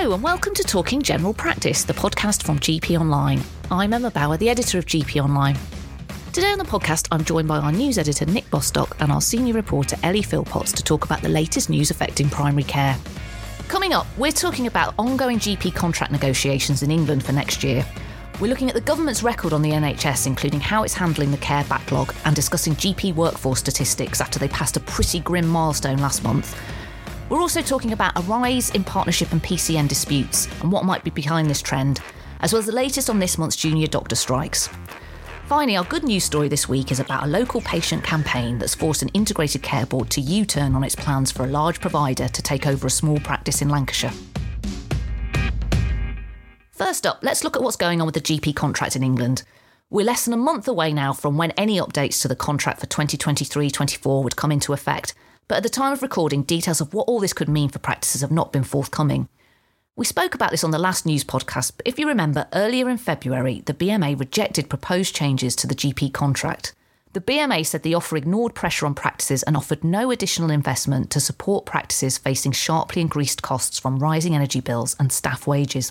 Hello, and welcome to Talking General Practice, the podcast from GP Online. I'm Emma Bower, the editor of GP Online. Today on the podcast, I'm joined by our news editor Nick Bostock and our senior reporter Ellie Philpotts to talk about the latest news affecting primary care. Coming up, we're talking about ongoing GP contract negotiations in England for next year. We're looking at the government's record on the NHS, including how it's handling the care backlog, and discussing GP workforce statistics after they passed a pretty grim milestone last month. We're also talking about a rise in partnership and PCN disputes and what might be behind this trend, as well as the latest on this month's junior doctor strikes. Finally, our good news story this week is about a local patient campaign that's forced an integrated care board to U turn on its plans for a large provider to take over a small practice in Lancashire. First up, let's look at what's going on with the GP contract in England. We're less than a month away now from when any updates to the contract for 2023 24 would come into effect, but at the time of recording, details of what all this could mean for practices have not been forthcoming. We spoke about this on the last news podcast, but if you remember, earlier in February, the BMA rejected proposed changes to the GP contract. The BMA said the offer ignored pressure on practices and offered no additional investment to support practices facing sharply increased costs from rising energy bills and staff wages.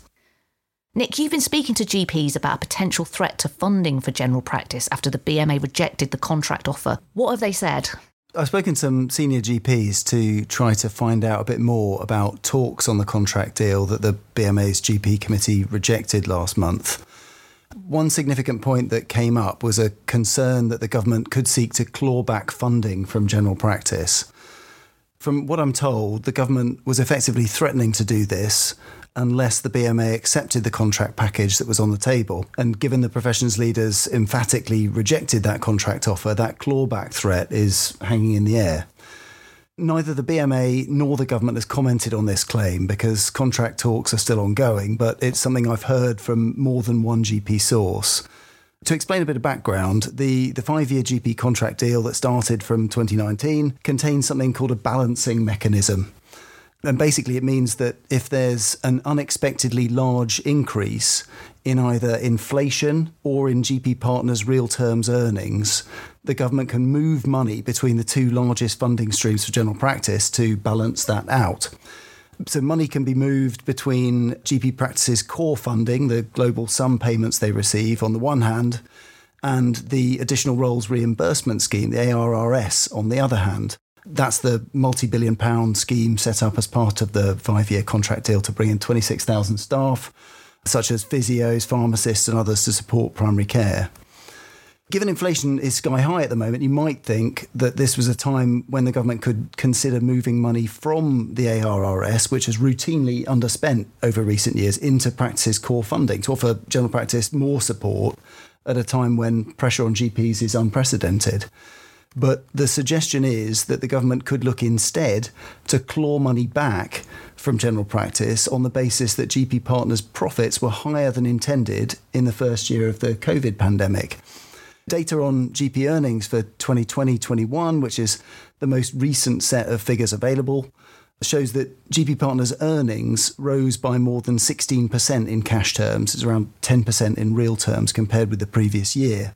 Nick, you've been speaking to GPs about a potential threat to funding for general practice after the BMA rejected the contract offer. What have they said? I've spoken to some senior GPs to try to find out a bit more about talks on the contract deal that the BMA's GP committee rejected last month. One significant point that came up was a concern that the government could seek to claw back funding from general practice. From what I'm told, the government was effectively threatening to do this unless the BMA accepted the contract package that was on the table. And given the profession's leaders emphatically rejected that contract offer, that clawback threat is hanging in the air. Neither the BMA nor the government has commented on this claim because contract talks are still ongoing, but it's something I've heard from more than one GP source. To explain a bit of background, the, the five year GP contract deal that started from 2019 contains something called a balancing mechanism. And basically, it means that if there's an unexpectedly large increase in either inflation or in GP partners' real terms earnings, the government can move money between the two largest funding streams for general practice to balance that out. So, money can be moved between GP practices' core funding, the global sum payments they receive, on the one hand, and the additional roles reimbursement scheme, the ARRS, on the other hand. That's the multi billion pound scheme set up as part of the five year contract deal to bring in 26,000 staff, such as physios, pharmacists, and others to support primary care. Given inflation is sky high at the moment, you might think that this was a time when the government could consider moving money from the ARRS, which has routinely underspent over recent years, into practice's core funding to offer general practice more support at a time when pressure on GPs is unprecedented. But the suggestion is that the government could look instead to claw money back from general practice on the basis that GP partners' profits were higher than intended in the first year of the COVID pandemic. Data on GP earnings for 2020 21, which is the most recent set of figures available, shows that GP partners' earnings rose by more than 16% in cash terms. It's around 10% in real terms compared with the previous year.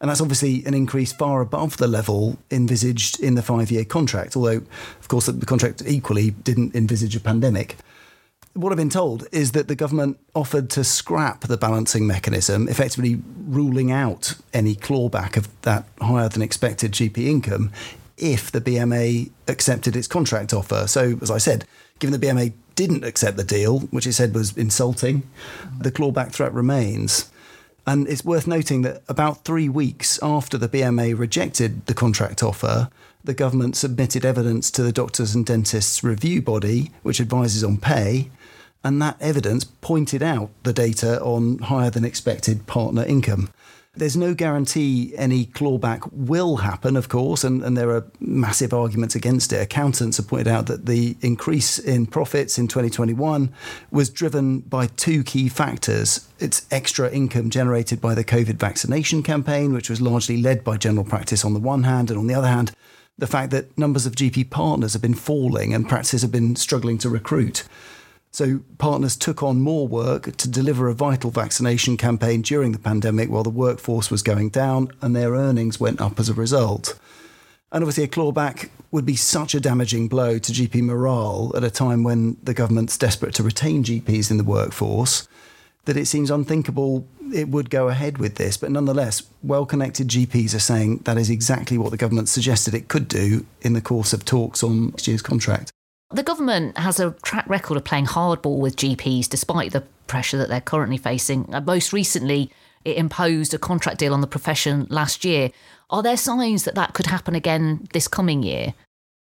And that's obviously an increase far above the level envisaged in the five year contract, although, of course, the contract equally didn't envisage a pandemic. What I've been told is that the government offered to scrap the balancing mechanism, effectively ruling out any clawback of that higher than expected GP income if the BMA accepted its contract offer. So, as I said, given the BMA didn't accept the deal, which it said was insulting, the clawback threat remains. And it's worth noting that about three weeks after the BMA rejected the contract offer, the government submitted evidence to the Doctors and Dentists Review Body, which advises on pay, and that evidence pointed out the data on higher than expected partner income. There's no guarantee any clawback will happen, of course, and, and there are massive arguments against it. Accountants have pointed out that the increase in profits in 2021 was driven by two key factors. It's extra income generated by the COVID vaccination campaign, which was largely led by general practice on the one hand, and on the other hand, the fact that numbers of GP partners have been falling and practices have been struggling to recruit. So, partners took on more work to deliver a vital vaccination campaign during the pandemic while the workforce was going down, and their earnings went up as a result. And obviously, a clawback would be such a damaging blow to GP morale at a time when the government's desperate to retain GPs in the workforce that it seems unthinkable it would go ahead with this. But nonetheless, well connected GPs are saying that is exactly what the government suggested it could do in the course of talks on next year's contract. The government has a track record of playing hardball with GPs despite the pressure that they're currently facing. Uh, most recently, it imposed a contract deal on the profession last year. Are there signs that that could happen again this coming year?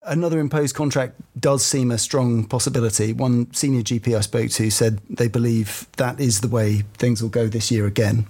Another imposed contract does seem a strong possibility. One senior GP I spoke to said they believe that is the way things will go this year again.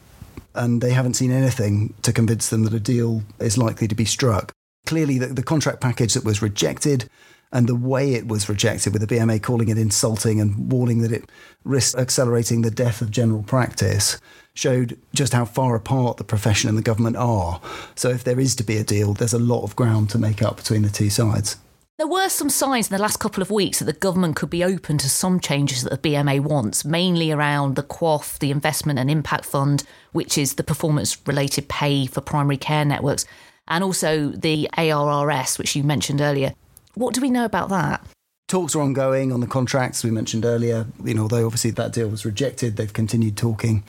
And they haven't seen anything to convince them that a deal is likely to be struck. Clearly, the, the contract package that was rejected and the way it was rejected, with the BMA calling it insulting and warning that it risked accelerating the death of general practice, showed just how far apart the profession and the government are. So, if there is to be a deal, there's a lot of ground to make up between the two sides. There were some signs in the last couple of weeks that the government could be open to some changes that the BMA wants, mainly around the QOF, the Investment and Impact Fund, which is the performance related pay for primary care networks, and also the ARRS, which you mentioned earlier. What do we know about that? Talks are ongoing on the contracts we mentioned earlier. You know, although obviously that deal was rejected, they've continued talking.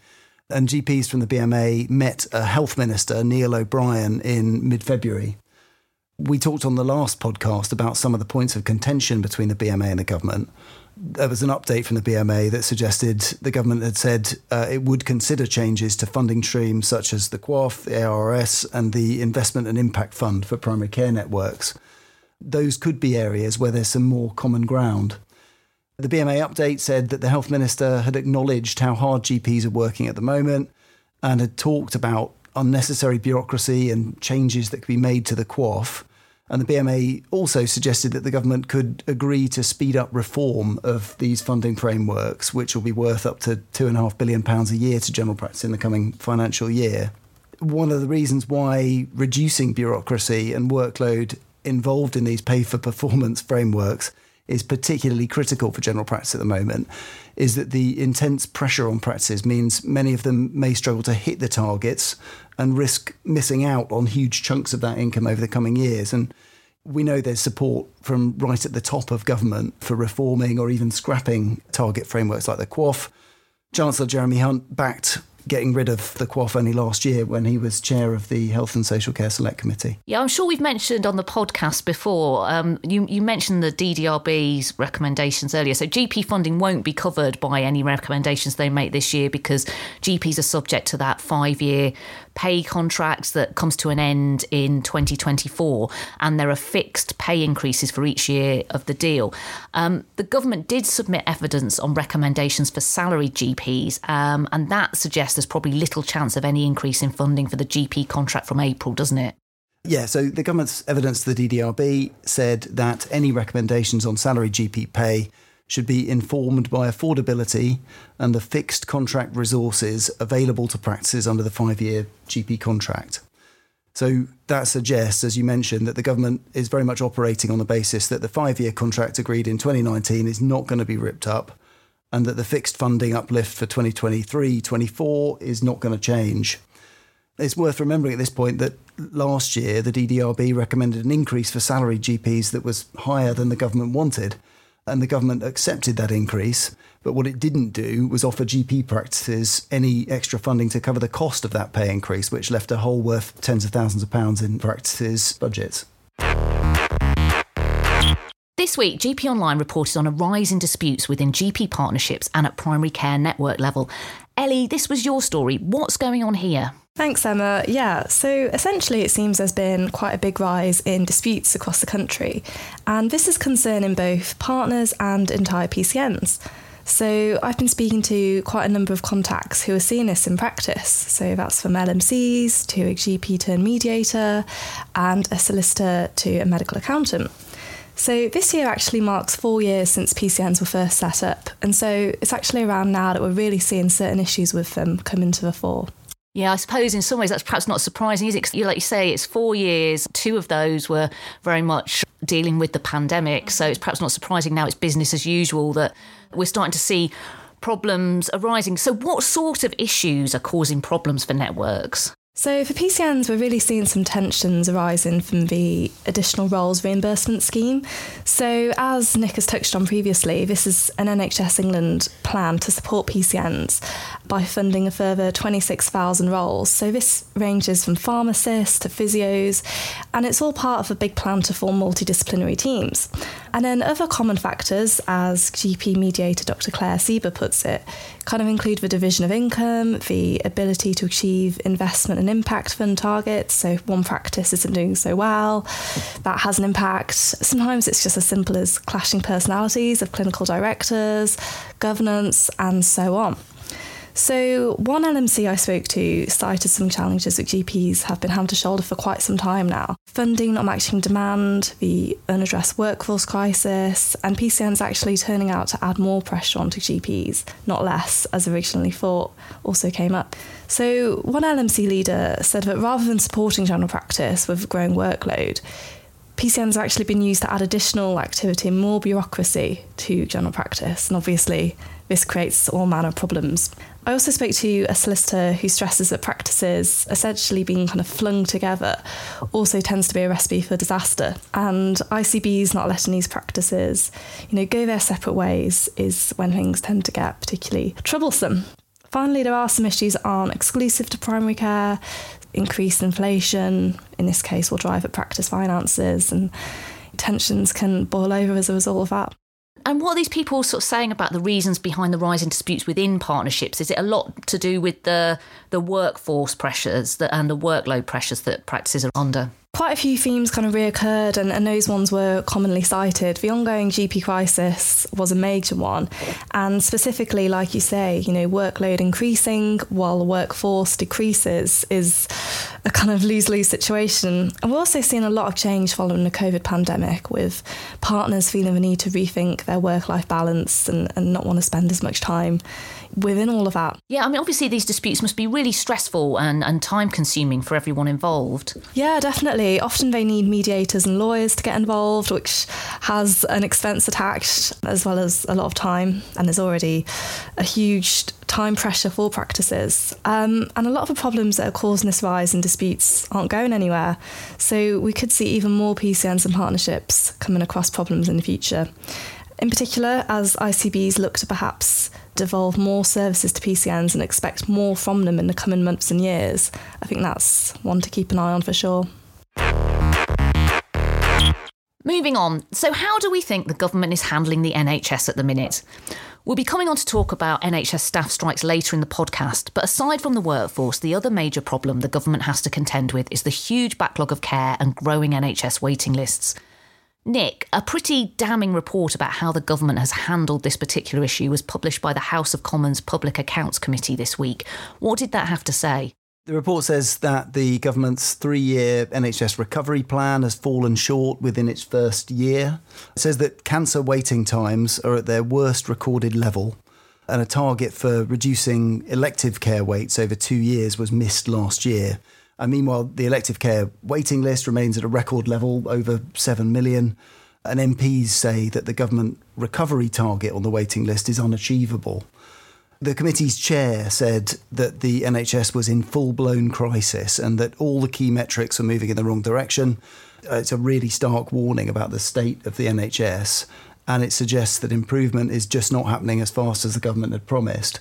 And GPs from the BMA met a health minister, Neil O'Brien, in mid February we talked on the last podcast about some of the points of contention between the BMA and the government. There was an update from the BMA that suggested the government had said uh, it would consider changes to funding streams such as the QOF, the ARRS, and the Investment and Impact Fund for primary care networks. Those could be areas where there's some more common ground. The BMA update said that the health minister had acknowledged how hard GPs are working at the moment and had talked about unnecessary bureaucracy and changes that could be made to the QOF. And the BMA also suggested that the government could agree to speed up reform of these funding frameworks, which will be worth up to £2.5 billion a year to general practice in the coming financial year. One of the reasons why reducing bureaucracy and workload involved in these pay for performance frameworks is particularly critical for general practice at the moment is that the intense pressure on practices means many of them may struggle to hit the targets and risk missing out on huge chunks of that income over the coming years. And we know there's support from right at the top of government for reforming or even scrapping target frameworks like the QOF. Chancellor Jeremy Hunt backed getting rid of the QOF only last year when he was chair of the Health and Social Care Select Committee. Yeah, I'm sure we've mentioned on the podcast before. Um, you, you mentioned the DDRB's recommendations earlier. So GP funding won't be covered by any recommendations they make this year because GPs are subject to that five year pay contracts that comes to an end in 2024, and there are fixed pay increases for each year of the deal. Um, the government did submit evidence on recommendations for salaried GPs, um, and that suggests there's probably little chance of any increase in funding for the GP contract from April, doesn't it? Yeah, so the government's evidence to the DDRB said that any recommendations on salary GP pay should be informed by affordability and the fixed contract resources available to practices under the five year GP contract. So that suggests, as you mentioned, that the government is very much operating on the basis that the five year contract agreed in 2019 is not going to be ripped up and that the fixed funding uplift for 2023 24 is not going to change. It's worth remembering at this point that last year the DDRB recommended an increase for salary GPs that was higher than the government wanted, and the government accepted that increase. But what it didn't do was offer GP practices any extra funding to cover the cost of that pay increase, which left a hole worth tens of thousands of pounds in practices' budgets. This week, GP Online reported on a rise in disputes within GP partnerships and at primary care network level. Ellie, this was your story. What's going on here? Thanks, Emma. Yeah, so essentially, it seems there's been quite a big rise in disputes across the country, and this is concerning both partners and entire PCNs. So, I've been speaking to quite a number of contacts who are seeing this in practice. So, that's from LMCs to a GP turn mediator and a solicitor to a medical accountant. So this year actually marks four years since PCNs were first set up, and so it's actually around now that we're really seeing certain issues with them come into the fore. Yeah, I suppose in some ways that's perhaps not surprising, is it? You like you say, it's four years. Two of those were very much dealing with the pandemic, so it's perhaps not surprising now it's business as usual that we're starting to see problems arising. So, what sort of issues are causing problems for networks? So, for PCNs, we're really seeing some tensions arising from the additional roles reimbursement scheme. So, as Nick has touched on previously, this is an NHS England plan to support PCNs by funding a further 26,000 roles. So, this ranges from pharmacists to physios, and it's all part of a big plan to form multidisciplinary teams. And then, other common factors, as GP mediator Dr. Claire Sieber puts it, kind of include the division of income, the ability to achieve investment impact fund targets. So one practice isn't doing so well, that has an impact. Sometimes it's just as simple as clashing personalities of clinical directors, governance, and so on. So, one LMC I spoke to cited some challenges that GPs have been having to shoulder for quite some time now. Funding not matching demand, the unaddressed workforce crisis, and PCNs actually turning out to add more pressure onto GPs, not less, as originally thought, also came up. So, one LMC leader said that rather than supporting general practice with a growing workload, PCNs have actually been used to add additional activity and more bureaucracy to general practice, and obviously this creates all manner of problems. I also spoke to a solicitor who stresses that practices essentially being kind of flung together also tends to be a recipe for disaster. And ICBs not letting these practices, you know, go their separate ways is when things tend to get particularly troublesome. Finally, there are some issues that aren't exclusive to primary care. Increased inflation, in this case, will drive up practice finances, and tensions can boil over as a result of that. And what are these people sort of saying about the reasons behind the rise in disputes within partnerships? Is it a lot to do with the the workforce pressures that, and the workload pressures that practices are under? Quite a few themes kind of reoccurred, and, and those ones were commonly cited. The ongoing GP crisis was a major one, and specifically, like you say, you know, workload increasing while the workforce decreases is a kind of lose lose situation. And we're also seeing a lot of change following the COVID pandemic, with partners feeling the need to rethink their work life balance and, and not want to spend as much time within all of that. Yeah, I mean, obviously, these disputes must be really stressful and, and time consuming for everyone involved. Yeah, definitely. Often they need mediators and lawyers to get involved, which has an expense attached as well as a lot of time. And there's already a huge time pressure for practices. Um, and a lot of the problems that are causing this rise in disputes aren't going anywhere. So we could see even more PCNs and partnerships coming across problems in the future. In particular, as ICBs look to perhaps devolve more services to PCNs and expect more from them in the coming months and years, I think that's one to keep an eye on for sure. Moving on, so how do we think the government is handling the NHS at the minute? We'll be coming on to talk about NHS staff strikes later in the podcast, but aside from the workforce, the other major problem the government has to contend with is the huge backlog of care and growing NHS waiting lists. Nick, a pretty damning report about how the government has handled this particular issue was published by the House of Commons Public Accounts Committee this week. What did that have to say? The report says that the government's three year NHS recovery plan has fallen short within its first year. It says that cancer waiting times are at their worst recorded level, and a target for reducing elective care waits over two years was missed last year. And meanwhile, the elective care waiting list remains at a record level, over 7 million. And MPs say that the government recovery target on the waiting list is unachievable. The committee's chair said that the NHS was in full blown crisis and that all the key metrics were moving in the wrong direction. Uh, it's a really stark warning about the state of the NHS, and it suggests that improvement is just not happening as fast as the government had promised.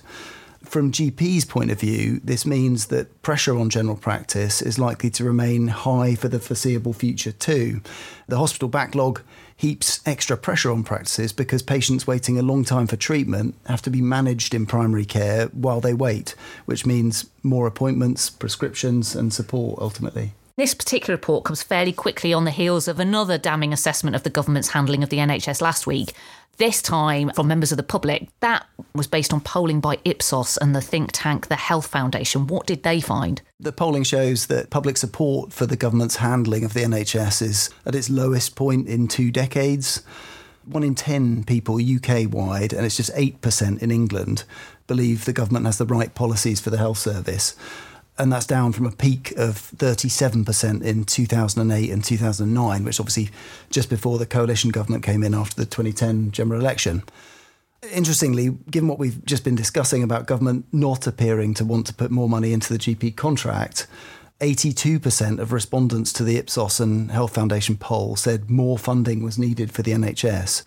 From GP's point of view, this means that pressure on general practice is likely to remain high for the foreseeable future too. The hospital backlog heaps extra pressure on practices because patients waiting a long time for treatment have to be managed in primary care while they wait, which means more appointments, prescriptions, and support ultimately. This particular report comes fairly quickly on the heels of another damning assessment of the government's handling of the NHS last week. This time from members of the public. That was based on polling by Ipsos and the think tank The Health Foundation. What did they find? The polling shows that public support for the government's handling of the NHS is at its lowest point in two decades. One in 10 people UK wide, and it's just 8% in England, believe the government has the right policies for the health service and that's down from a peak of 37% in 2008 and 2009, which obviously just before the coalition government came in after the 2010 general election. Interestingly, given what we've just been discussing about government not appearing to want to put more money into the GP contract, 82% of respondents to the Ipsos and Health Foundation poll said more funding was needed for the NHS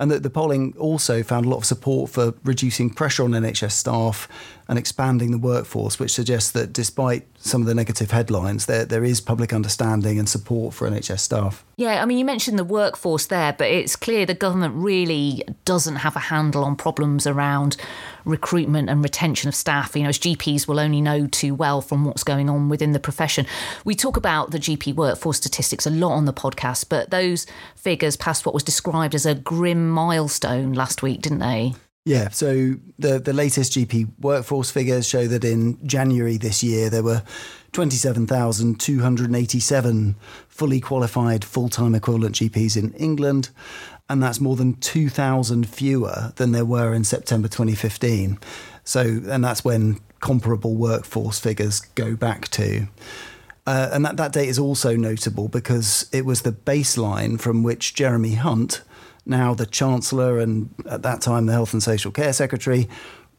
and that the polling also found a lot of support for reducing pressure on NHS staff and expanding the workforce, which suggests that despite some of the negative headlines, there, there is public understanding and support for NHS staff. Yeah, I mean, you mentioned the workforce there, but it's clear the government really doesn't have a handle on problems around recruitment and retention of staff. You know, as GPs will only know too well from what's going on within the profession. We talk about the GP workforce statistics a lot on the podcast, but those figures passed what was described as a grim milestone last week, didn't they? Yeah, so the the latest GP workforce figures show that in January this year there were 27,287 fully qualified full-time equivalent GPs in England and that's more than 2,000 fewer than there were in September 2015. So and that's when comparable workforce figures go back to. Uh, and that, that date is also notable because it was the baseline from which Jeremy Hunt, now the Chancellor and at that time the Health and Social Care Secretary,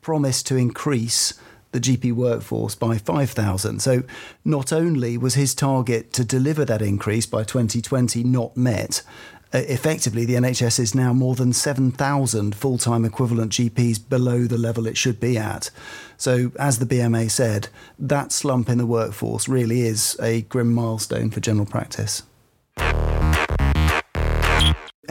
promised to increase the GP workforce by 5,000. So not only was his target to deliver that increase by 2020 not met, Uh, effectively the NHS is now more than 7,000 full time equivalent GPs below the level it should be at. So, as the BMA said, that slump in the workforce really is a grim milestone for general practice.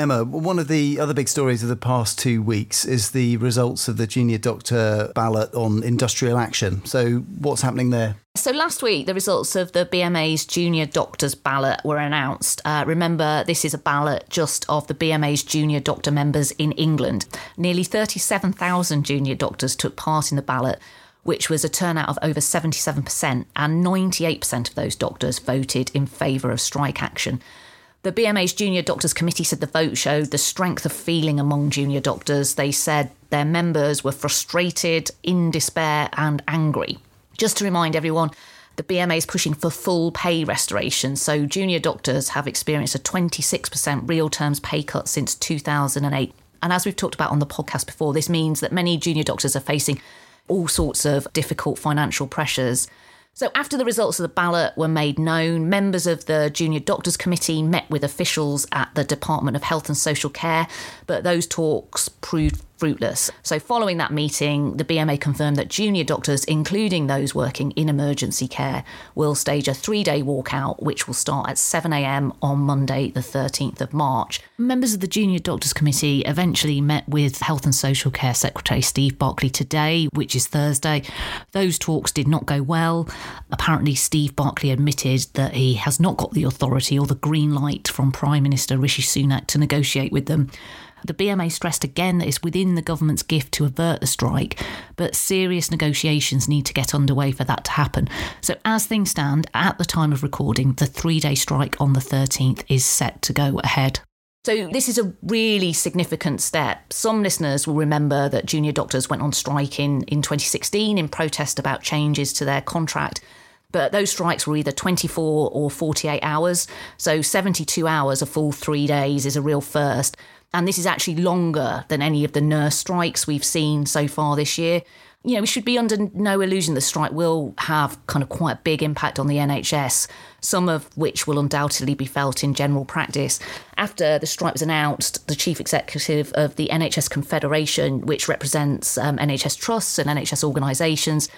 Emma, one of the other big stories of the past two weeks is the results of the junior doctor ballot on industrial action. So, what's happening there? So, last week, the results of the BMA's junior doctors ballot were announced. Uh, remember, this is a ballot just of the BMA's junior doctor members in England. Nearly 37,000 junior doctors took part in the ballot which was a turnout of over 77%, and 98% of those doctors voted in favour of strike action. The BMA's Junior Doctors Committee said the vote showed the strength of feeling among junior doctors. They said their members were frustrated, in despair, and angry. Just to remind everyone, the BMA is pushing for full pay restoration. So, junior doctors have experienced a 26% real terms pay cut since 2008. And as we've talked about on the podcast before, this means that many junior doctors are facing all sorts of difficult financial pressures. So, after the results of the ballot were made known, members of the Junior Doctors Committee met with officials at the Department of Health and Social Care, but those talks proved fruitless. So, following that meeting, the BMA confirmed that junior doctors, including those working in emergency care, will stage a three day walkout, which will start at 7am on Monday, the 13th of March. Members of the Junior Doctors Committee eventually met with Health and Social Care Secretary Steve Barclay today, which is Thursday. Those talks did not go well. Apparently, Steve Barclay admitted that he has not got the authority or the green light from Prime Minister Rishi Sunak to negotiate with them. The BMA stressed again that it's within the government's gift to avert the strike, but serious negotiations need to get underway for that to happen. So, as things stand, at the time of recording, the three day strike on the 13th is set to go ahead. So, this is a really significant step. Some listeners will remember that junior doctors went on strike in, in 2016 in protest about changes to their contract. But those strikes were either 24 or 48 hours. So, 72 hours, a full three days, is a real first. And this is actually longer than any of the nurse strikes we've seen so far this year. You know, we should be under no illusion the strike will have kind of quite a big impact on the NHS, some of which will undoubtedly be felt in general practice. After the strike was announced, the chief executive of the NHS Confederation, which represents um, NHS trusts and NHS organisations,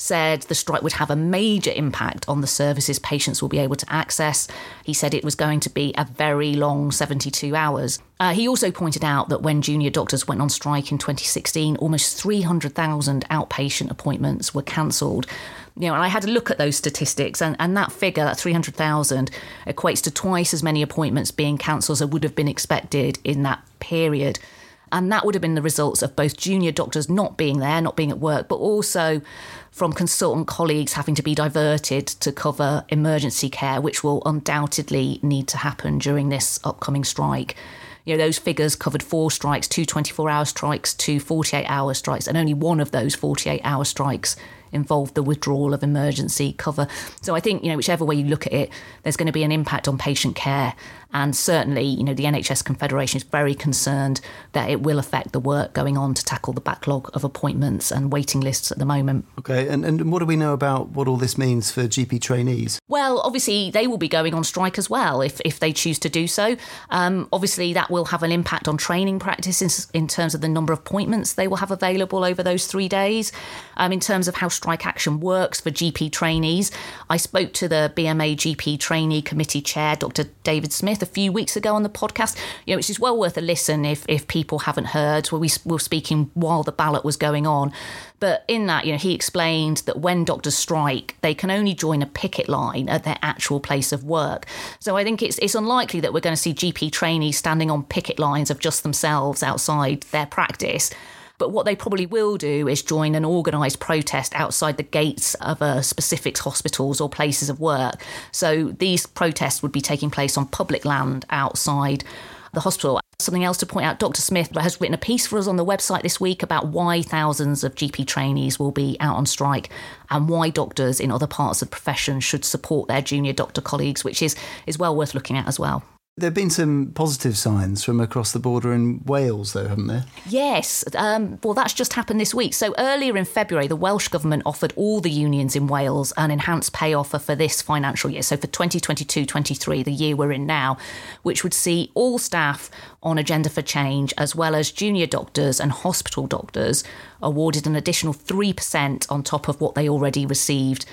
said the strike would have a major impact on the services patients will be able to access. He said it was going to be a very long 72 hours. Uh, he also pointed out that when junior doctors went on strike in 2016, almost 300,000 outpatient appointments were cancelled. You know, and I had a look at those statistics, and, and that figure, that 300,000, equates to twice as many appointments being cancelled as would have been expected in that period. And that would have been the results of both junior doctors not being there, not being at work, but also from consultant colleagues having to be diverted to cover emergency care, which will undoubtedly need to happen during this upcoming strike. You know, those figures covered four strikes, two 24 hour strikes, two 48 hour strikes, and only one of those 48 hour strikes involved the withdrawal of emergency cover. So I think, you know, whichever way you look at it, there's going to be an impact on patient care. And certainly, you know, the NHS Confederation is very concerned that it will affect the work going on to tackle the backlog of appointments and waiting lists at the moment. Okay, and, and what do we know about what all this means for GP trainees? Well, obviously, they will be going on strike as well if, if they choose to do so. Um, obviously, that will have an impact on training practices in terms of the number of appointments they will have available over those three days. Um, in terms of how strike action works for GP trainees, I spoke to the BMA GP Trainee Committee Chair, Dr. David Smith a few weeks ago on the podcast, you know, which is well worth a listen if, if people haven't heard, we were speaking while the ballot was going on. But in that, you know, he explained that when doctors strike, they can only join a picket line at their actual place of work. So I think it's it's unlikely that we're going to see GP trainees standing on picket lines of just themselves outside their practice. But what they probably will do is join an organised protest outside the gates of a specific hospitals or places of work. So these protests would be taking place on public land outside the hospital. Something else to point out Dr. Smith has written a piece for us on the website this week about why thousands of GP trainees will be out on strike and why doctors in other parts of the profession should support their junior doctor colleagues, which is, is well worth looking at as well. There have been some positive signs from across the border in Wales, though, haven't there? Yes. Um, well, that's just happened this week. So earlier in February, the Welsh Government offered all the unions in Wales an enhanced pay offer for this financial year. So for 2022 23, the year we're in now, which would see all staff on Agenda for Change, as well as junior doctors and hospital doctors, awarded an additional 3% on top of what they already received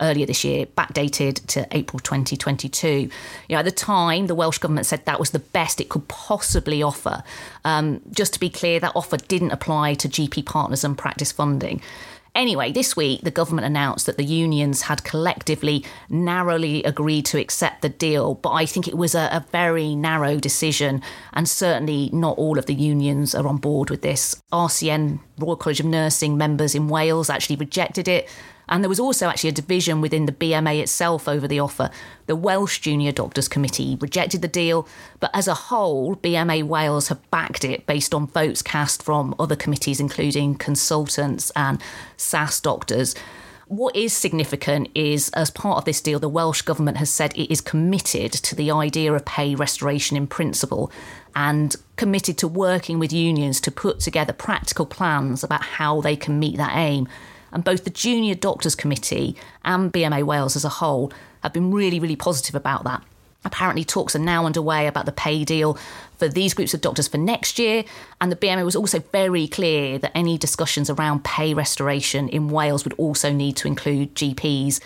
earlier this year, backdated to April 2022. You know, at the time, the Welsh Government said that was the best it could possibly offer. Um, just to be clear, that offer didn't apply to GP partners and practice funding. Anyway, this week the government announced that the unions had collectively narrowly agreed to accept the deal, but I think it was a, a, very narrow decision, and certainly not all of the unions are on board with this. RCN, Royal College of Nursing members in Wales, actually rejected it. And there was also actually a division within the BMA itself over the offer. The Welsh Junior Doctors Committee rejected the deal, but as a whole, BMA Wales have backed it based on votes cast from other committees, including consultants and SAS doctors. What is significant is, as part of this deal, the Welsh Government has said it is committed to the idea of pay restoration in principle and committed to working with unions to put together practical plans about how they can meet that aim. And both the Junior Doctors Committee and BMA Wales as a whole have been really, really positive about that. Apparently, talks are now underway about the pay deal for these groups of doctors for next year. And the BMA was also very clear that any discussions around pay restoration in Wales would also need to include GPs.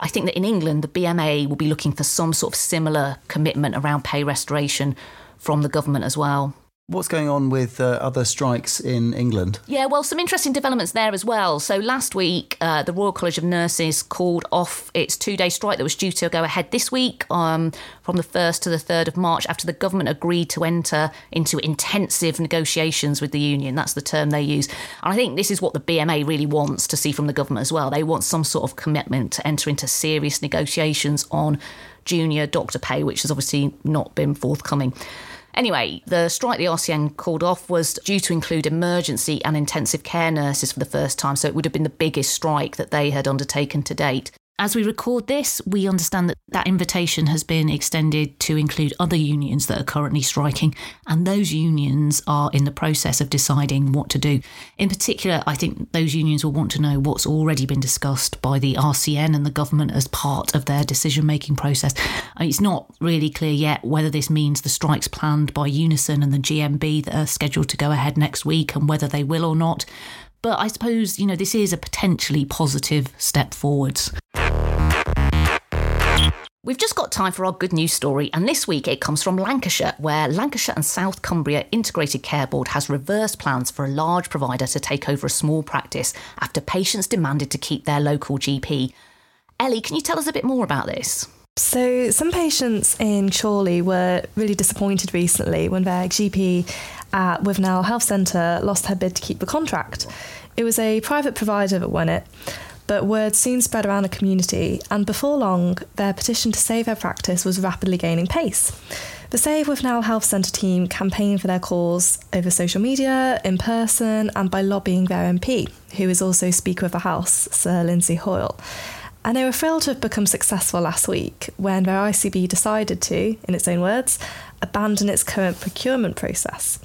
I think that in England, the BMA will be looking for some sort of similar commitment around pay restoration from the government as well. What's going on with uh, other strikes in England? Yeah, well, some interesting developments there as well. So last week, uh, the Royal College of Nurses called off its two-day strike that was due to go ahead this week, um, from the first to the third of March, after the government agreed to enter into intensive negotiations with the union. That's the term they use, and I think this is what the BMA really wants to see from the government as well. They want some sort of commitment to enter into serious negotiations on junior doctor pay, which has obviously not been forthcoming. Anyway, the strike the RCN called off was due to include emergency and intensive care nurses for the first time, so it would have been the biggest strike that they had undertaken to date. As we record this, we understand that that invitation has been extended to include other unions that are currently striking, and those unions are in the process of deciding what to do. In particular, I think those unions will want to know what's already been discussed by the RCN and the government as part of their decision making process. Uh, it's not really clear yet whether this means the strikes planned by Unison and the GMB that are scheduled to go ahead next week and whether they will or not. But I suppose, you know, this is a potentially positive step forwards. We've just got time for our good news story, and this week it comes from Lancashire, where Lancashire and South Cumbria Integrated Care Board has reversed plans for a large provider to take over a small practice after patients demanded to keep their local GP. Ellie, can you tell us a bit more about this? So, some patients in Chorley were really disappointed recently when their GP at uh, Withnell Health Centre lost her bid to keep the contract. It was a private provider that won it, but word soon spread around the community, and before long, their petition to save her practice was rapidly gaining pace. The Save Withnell Health Centre team campaigned for their cause over social media, in person, and by lobbying their MP, who is also Speaker of the House, Sir Lindsay Hoyle. And they were thrilled to have become successful last week when their ICB decided to, in its own words, abandon its current procurement process.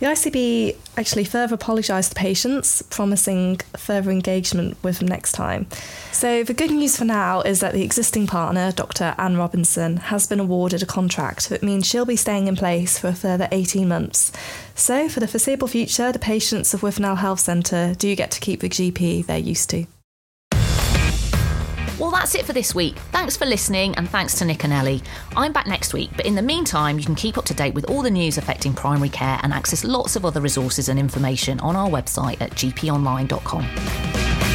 The ICB actually further apologised to patients, promising further engagement with them next time. So, the good news for now is that the existing partner, Dr. Anne Robinson, has been awarded a contract that means she'll be staying in place for a further 18 months. So, for the foreseeable future, the patients of Withnell Health Centre do get to keep the GP they're used to. Well, that's it for this week. Thanks for listening and thanks to Nick and Ellie. I'm back next week, but in the meantime, you can keep up to date with all the news affecting primary care and access lots of other resources and information on our website at gponline.com.